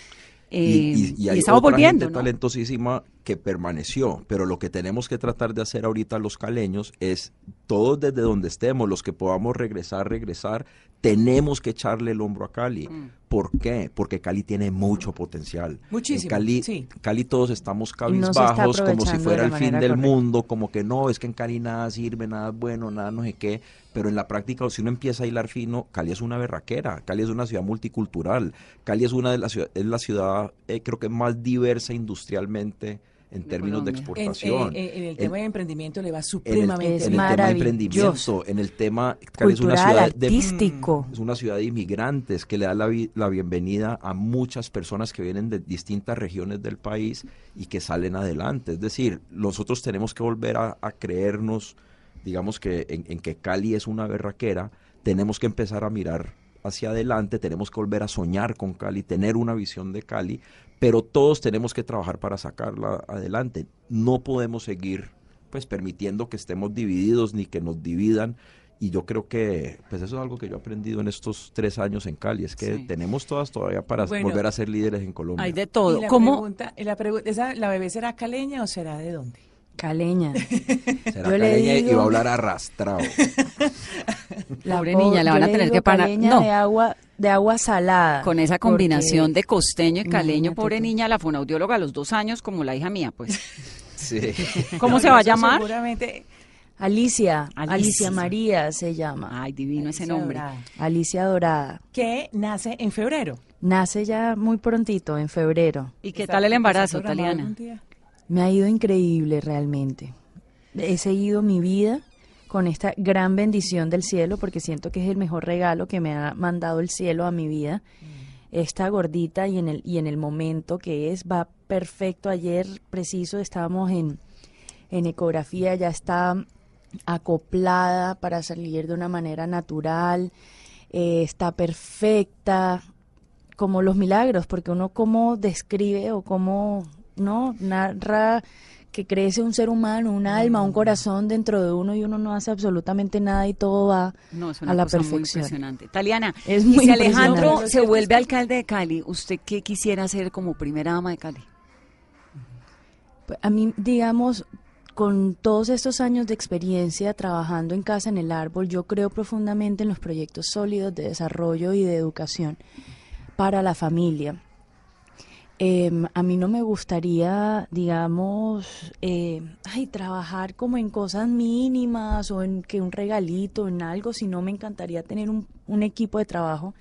y, y, eh, hay estamos otra volviendo, gente talentosísima que permaneció, pero lo que tenemos que tratar de hacer ahorita los caleños es todos desde donde estemos, los que podamos regresar, regresar, tenemos que echarle el hombro a Cali. Mm. ¿Por qué? Porque Cali tiene mucho potencial. Muchísimo. En Cali, Cali todos estamos cabizbajos, como si fuera el fin del mundo, como que no, es que en Cali nada sirve, nada bueno, nada no sé qué. Pero en la práctica, si uno empieza a hilar fino, Cali es una berraquera, Cali es una ciudad multicultural, Cali es una de las es la ciudad, eh, creo que más diversa industrialmente en términos de exportación. En, el tema de emprendimiento le va supremamente en el, tema de emprendimiento, en el tema es una ciudad de es una ciudad de inmigrantes que le da la, la, bienvenida a muchas personas que vienen de distintas regiones del país y que salen adelante. Es decir, nosotros tenemos que volver a, creernos, digamos que en, en que Cali es una berraquera, tenemos que empezar a mirar hacia adelante, tenemos que volver a soñar con Cali, tener una visión de Cali, pero todos tenemos que trabajar para sacarla adelante. No podemos seguir pues permitiendo que estemos divididos ni que nos dividan. Y yo creo que, pues eso es algo que yo he aprendido en estos tres años en Cali, es que tenemos todas todavía para volver a ser líderes en Colombia. Hay de todo. la ¿Cómo? Pregunta, la, pregunta, ¿La bebé será caleña o será de dónde? Caleña. Será caleña y va a hablar arrastrado. La pobre niña, le van a tener que parar. No. De agua, de agua salada. Con esa combinación de costeño y caleño, pobre niña, la fonoaudióloga a los dos años, como la hija mía, pues. Sí. ¿Cómo se va a llamar? Seguramente. Alicia, Alicia. Alicia, María se llama. Ay, divino ese Alicia nombre. Dorada, Alicia Dorada. Que nace en febrero. Nace ya muy prontito, en febrero. ¿Y qué ¿Está- tal el embarazo, Taliana? Me ha ido increíble realmente. He seguido mi vida con esta gran bendición del cielo porque siento que es el mejor regalo que me ha mandado el cielo a mi vida. Esta gordita y en el y en el momento que es va perfecto. Ayer preciso estábamos en en ecografía ya está acoplada para salir de una manera natural. eh, está perfecta como los milagros, porque uno cómo describe o cómo no narra que crece un ser humano, un alma, un corazón dentro de uno y uno no hace absolutamente nada y todo va No, es una a la cosa muy perfección. impresionante. Taliana, Es muy si Alejandro se vuelve alcalde de Cali, ¿usted qué quisiera hacer como primera dama de Cali? Pues, A mí, digamos, con todos estos años de experiencia trabajando en Casa en el Árbol, yo creo profundamente en los proyectos sólidos de desarrollo y de educación para la familia. Em, a mí no me gustaría, digamos, eh, ay, trabajar como en cosas mínimas o en que un regalito, en algo, sino me encantaría tener un, un equipo de trabajo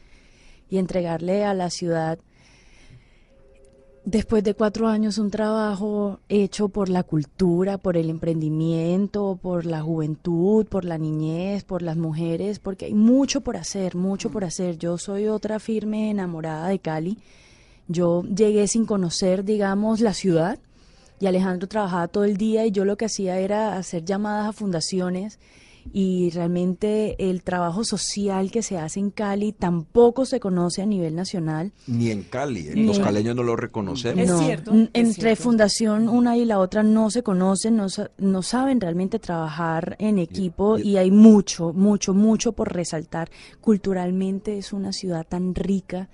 y entregarle a la ciudad después de cuatro años un trabajo hecho por la cultura, por el emprendimiento, por la juventud, por la niñez, por las mujeres, porque hay mucho por hacer, mucho por hacer. Yo soy otra firme enamorada de Cali. Yo llegué sin conocer, digamos, la ciudad y Alejandro trabajaba todo el día y yo lo que hacía era hacer llamadas a fundaciones y realmente el trabajo social que se hace en Cali tampoco se conoce a nivel nacional. Ni en Cali, Ni los caleños no lo reconocemos. Es No, cierto, es entre cierto. fundación una y la otra no se conocen, no, no saben realmente trabajar en equipo y- y hay mucho, mucho, mucho por resaltar. Culturalmente es una ciudad tan rica.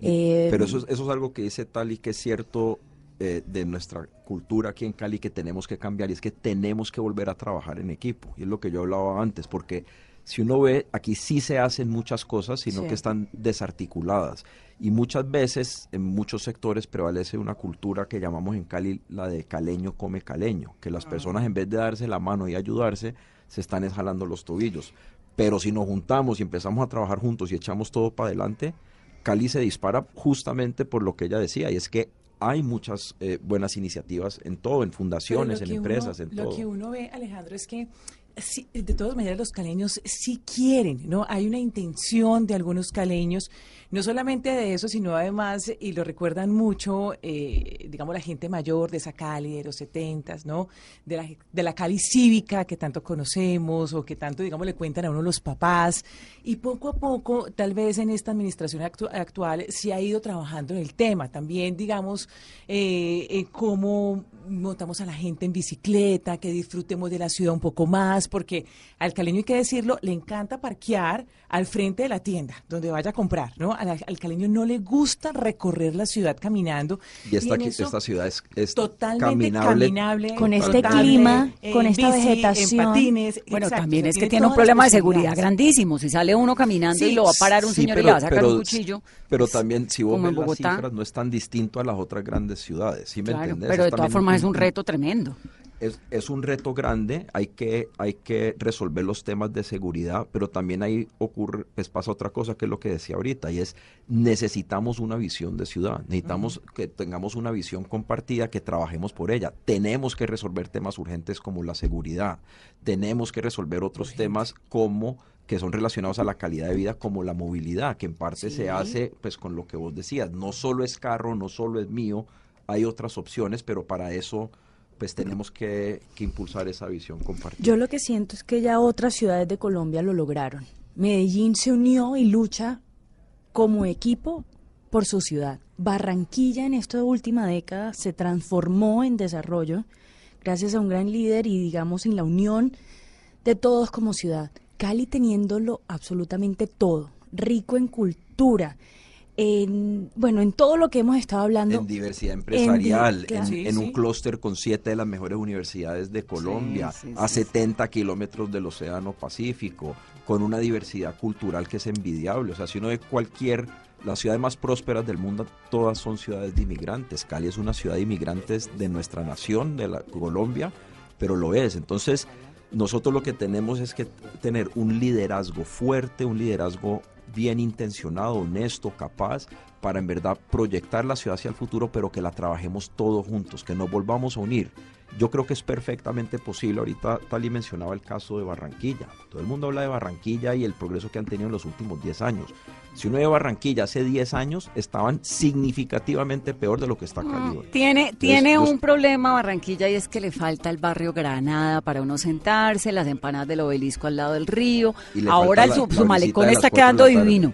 eh, Pero eso, es- eso es algo que dice Tali que es cierto eh, de nuestra cultura aquí en Cali que tenemos que cambiar y es que tenemos que volver a trabajar en equipo. Y es lo que yo hablaba antes, porque si uno ve, aquí sí se hacen muchas cosas, sino Sí. que están desarticuladas. Y muchas veces en muchos sectores prevalece una cultura que llamamos en Cali la de caleño come caleño, que las personas en vez de darse la mano y ayudarse, se están esjalando los tobillos. Pero si nos juntamos y empezamos a trabajar juntos y echamos todo para adelante, Cali se dispara justamente por lo que ella decía, y es que hay muchas eh, buenas iniciativas en todo, en fundaciones, lo en empresas, en lo todo. que uno ve, Alejandro, es que sí, de todas maneras los caleños sí quieren, ¿no? Hay una intención de algunos caleños, no solamente de eso, sino además, y lo recuerdan mucho, eh, digamos, la gente mayor de esa Cali de los setentas, ¿no? De la, de la Cali cívica que tanto conocemos o que tanto, digamos, le cuentan a uno los papás. Y poco a poco, tal vez en esta administración actu- actual, se ha ido trabajando en el tema. También, digamos, eh, cómo montamos a la gente en bicicleta, que disfrutemos de la ciudad un poco más, porque al caleño hay que decirlo, le encanta parquear al frente de la tienda, donde vaya a comprar, ¿no? Al, al caleño no le gusta recorrer la ciudad caminando. Y esta, eso, esta ciudad es, es totalmente caminable. caminable, Con este clima, con esta bici, vegetación. en patines. Bueno, exacto, también es que tiene un problema de seguridad grandísimo. Si sale uno caminando y lo va a parar un Sí, señor y le va a sacar pero- un cuchillo. Pero también, si vos ves las Bogotá. cifras, no es tan distinto a las otras grandes ciudades, ¿sí me Claro, entendés? pero de todas formas es un reto tremendo. Es, es un reto grande, hay que, hay que resolver los temas de seguridad, pero también ahí ocurre, pues pasa otra cosa que es lo que decía ahorita, y es necesitamos una visión de ciudad, necesitamos que tengamos una visión compartida, que trabajemos por ella, tenemos que resolver temas urgentes como la seguridad, tenemos que resolver otros temas como que son relacionados a la calidad de vida como la movilidad, que en parte se hace pues con lo que vos decías, no solo es carro, no solo es mío, hay otras opciones, pero para eso pues tenemos que, impulsar esa visión compartida. Yo lo que siento es que ya otras ciudades de Colombia lo lograron. Medellín se unió y lucha como equipo por su ciudad. Barranquilla en esta última década se transformó en desarrollo gracias a un gran líder y digamos en la unión de todos como ciudad. Cali teniéndolo absolutamente todo, rico en cultura, en bueno, en todo lo que hemos estado hablando. en diversidad empresarial, en, claro. Sí, en sí. un clúster con siete de las mejores universidades de Colombia, sí, a sí. 70 kilómetros del Océano Pacífico, con una diversidad cultural que es envidiable. O sea, si uno ve cualquier, las ciudades más prósperas del mundo, todas son ciudades de inmigrantes. Cali es una ciudad de inmigrantes de nuestra nación, de la Colombia, pero lo es. Entonces, nosotros lo que tenemos es que tener un liderazgo fuerte, un liderazgo bien intencionado, honesto, capaz, para en verdad proyectar la ciudad hacia el futuro, pero que la trabajemos todos juntos, que nos volvamos a unir. Yo creo que es perfectamente posible. Ahorita Tali mencionaba el caso de Barranquilla. Todo el mundo habla de Barranquilla y el progreso que han tenido en los últimos 10 años. Si uno ve Barranquilla hace 10 años, estaban significativamente peor de lo que está Cali hoy. Tiene, tiene un problema Barranquilla y es que le falta el barrio Granada para uno sentarse, las empanadas del obelisco al lado del río. Ahora su, malecón está quedando divino.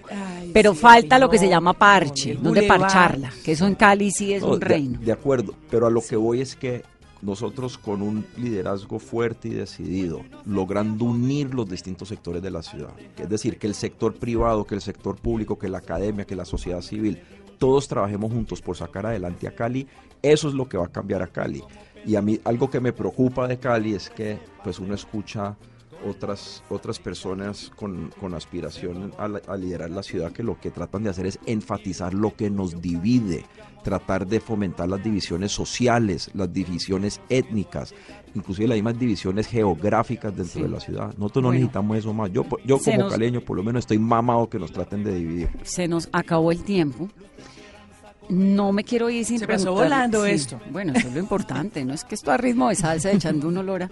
pero falta lo que se llama parche, donde parcharla, que eso en Cali sí es un reino. De acuerdo, pero a lo que voy es que nosotros con un liderazgo fuerte y decidido, logrando unir los distintos sectores de la ciudad, es decir, que el sector privado, que el sector público, que la academia, que la sociedad civil, todos trabajemos juntos por sacar adelante a Cali, eso es lo que va a cambiar a Cali. Y a mí algo que me preocupa de Cali es que pues uno escucha otras, otras personas con, aspiración a, liderar la ciudad que lo que tratan de hacer es enfatizar lo que nos divide, tratar de fomentar las divisiones sociales, las divisiones étnicas, inclusive las mismas divisiones geográficas dentro de la ciudad. Nosotros no necesitamos eso más. Yo, yo como caleño por lo menos estoy mamado que nos traten de dividir. Se nos acabó el tiempo. No me quiero ir sin Se pasó volando esto. Bueno, eso es lo importante, no es que esto a ritmo de salsa echando un olor a...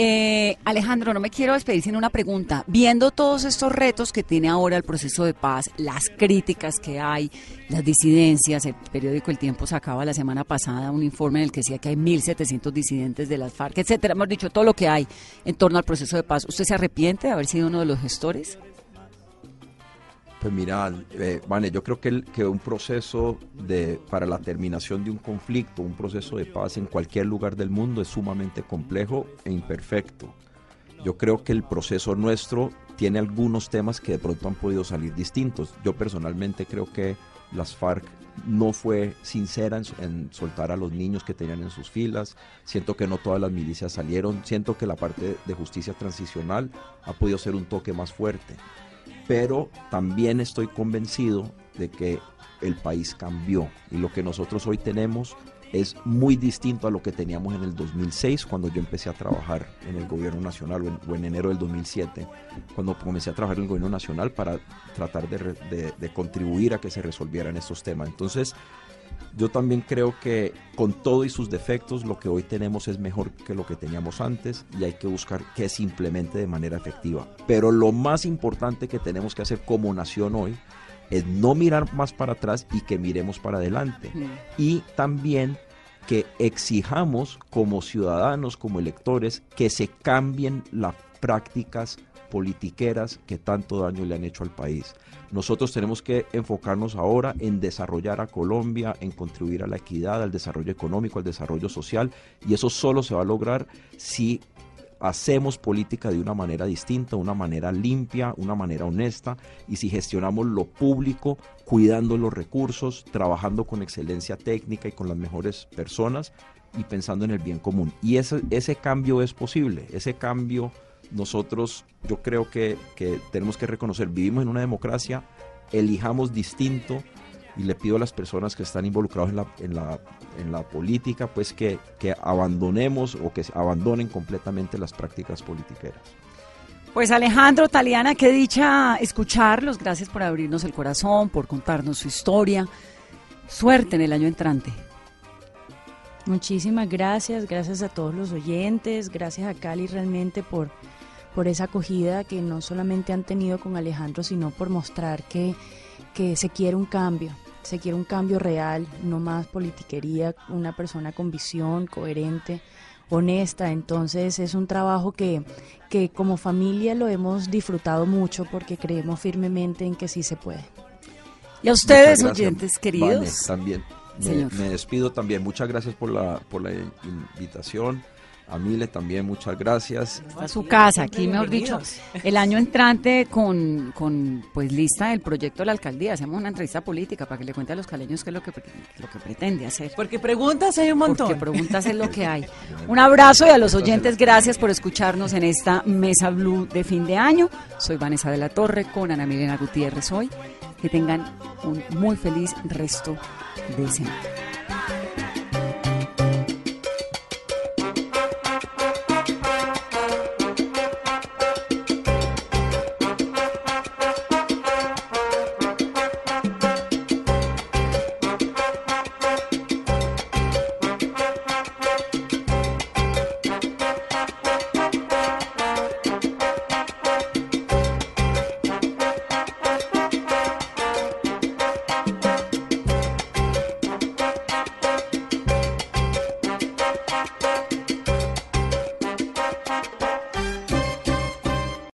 Eh, Alejandro, no me quiero despedir sin una pregunta. Viendo todos estos retos que tiene ahora el proceso de paz, las críticas que hay, las disidencias, el periódico El Tiempo sacaba la semana pasada un informe en el que decía que hay 1.700 disidentes de las FARC, etcétera. Hemos dicho todo lo que hay en torno al proceso de paz. ¿Usted se arrepiente de haber sido uno de los gestores? Pues mira, eh, Vane, yo creo que, el, que un proceso de, para la terminación de un conflicto, un proceso de paz en cualquier lugar del mundo es sumamente complejo e imperfecto. Yo creo que el proceso nuestro tiene algunos temas que de pronto han podido salir distintos. Yo personalmente creo que las FARC no fue sincera en, soltar a los niños que tenían en sus filas. Siento que no todas las milicias salieron. Siento que la parte de justicia transicional ha podido ser un toque más fuerte pero también estoy convencido de que el país cambió y lo que nosotros hoy tenemos es muy distinto a lo que teníamos en el 2006 cuando yo empecé a trabajar en el gobierno nacional o en, enero del 2007 cuando comencé a trabajar en el gobierno nacional para tratar de, de contribuir a que se resolvieran estos temas. Entonces yo también creo que con todo y sus defectos, lo que hoy tenemos es mejor que lo que teníamos antes y hay que buscar que se implemente de manera efectiva. Pero lo más importante que tenemos que hacer como nación hoy es no mirar más para atrás y que miremos para adelante. Y también que exijamos como ciudadanos, como electores, que se cambien las prácticas politiqueras que tanto daño le han hecho al país. Nosotros tenemos que enfocarnos ahora en desarrollar a Colombia, en contribuir a la equidad, al desarrollo económico, al desarrollo social, y eso solo se va a lograr si hacemos política de una manera distinta, una manera limpia, una manera honesta, y si gestionamos lo público, cuidando los recursos, trabajando con excelencia técnica y con las mejores personas y pensando en el bien común. Y ese, ese cambio es posible, ese cambio nosotros yo creo que, tenemos que reconocer, vivimos en una democracia, elijamos distinto y le pido a las personas que están involucrados en la, en la, en la política, pues que, que abandonemos o que abandonen completamente las prácticas politiqueras. Pues Alejandro, Taliana, qué dicha escucharlos. Gracias por abrirnos el corazón, por contarnos su historia. Suerte en el año entrante. Muchísimas gracias, gracias a todos los oyentes, gracias a Cali realmente por por esa acogida que no solamente han tenido con Alejandro, sino por mostrar que, que se quiere un cambio, se quiere un cambio real, no más politiquería, una persona con visión, coherente, honesta. Entonces es un trabajo que, que como familia lo hemos disfrutado mucho porque creemos firmemente en que sí se puede. Y a ustedes, oyentes queridos. también. Me, me, despido también. Muchas gracias por la, por la invitación. A Mile también muchas gracias. A su casa, aquí mejor dicho, el año entrante con, con pues lista del proyecto de la alcaldía. Hacemos una entrevista política para que le cuente a los caleños qué es lo que, lo que pretende hacer. Porque preguntas hay un montón. Porque preguntas es lo que hay. Un abrazo y a los oyentes, gracias por escucharnos en esta Mesa Blue de fin de año. Soy Vanessa de la Torre con Ana Milena Gutiérrez hoy. Que tengan un muy feliz resto de semana.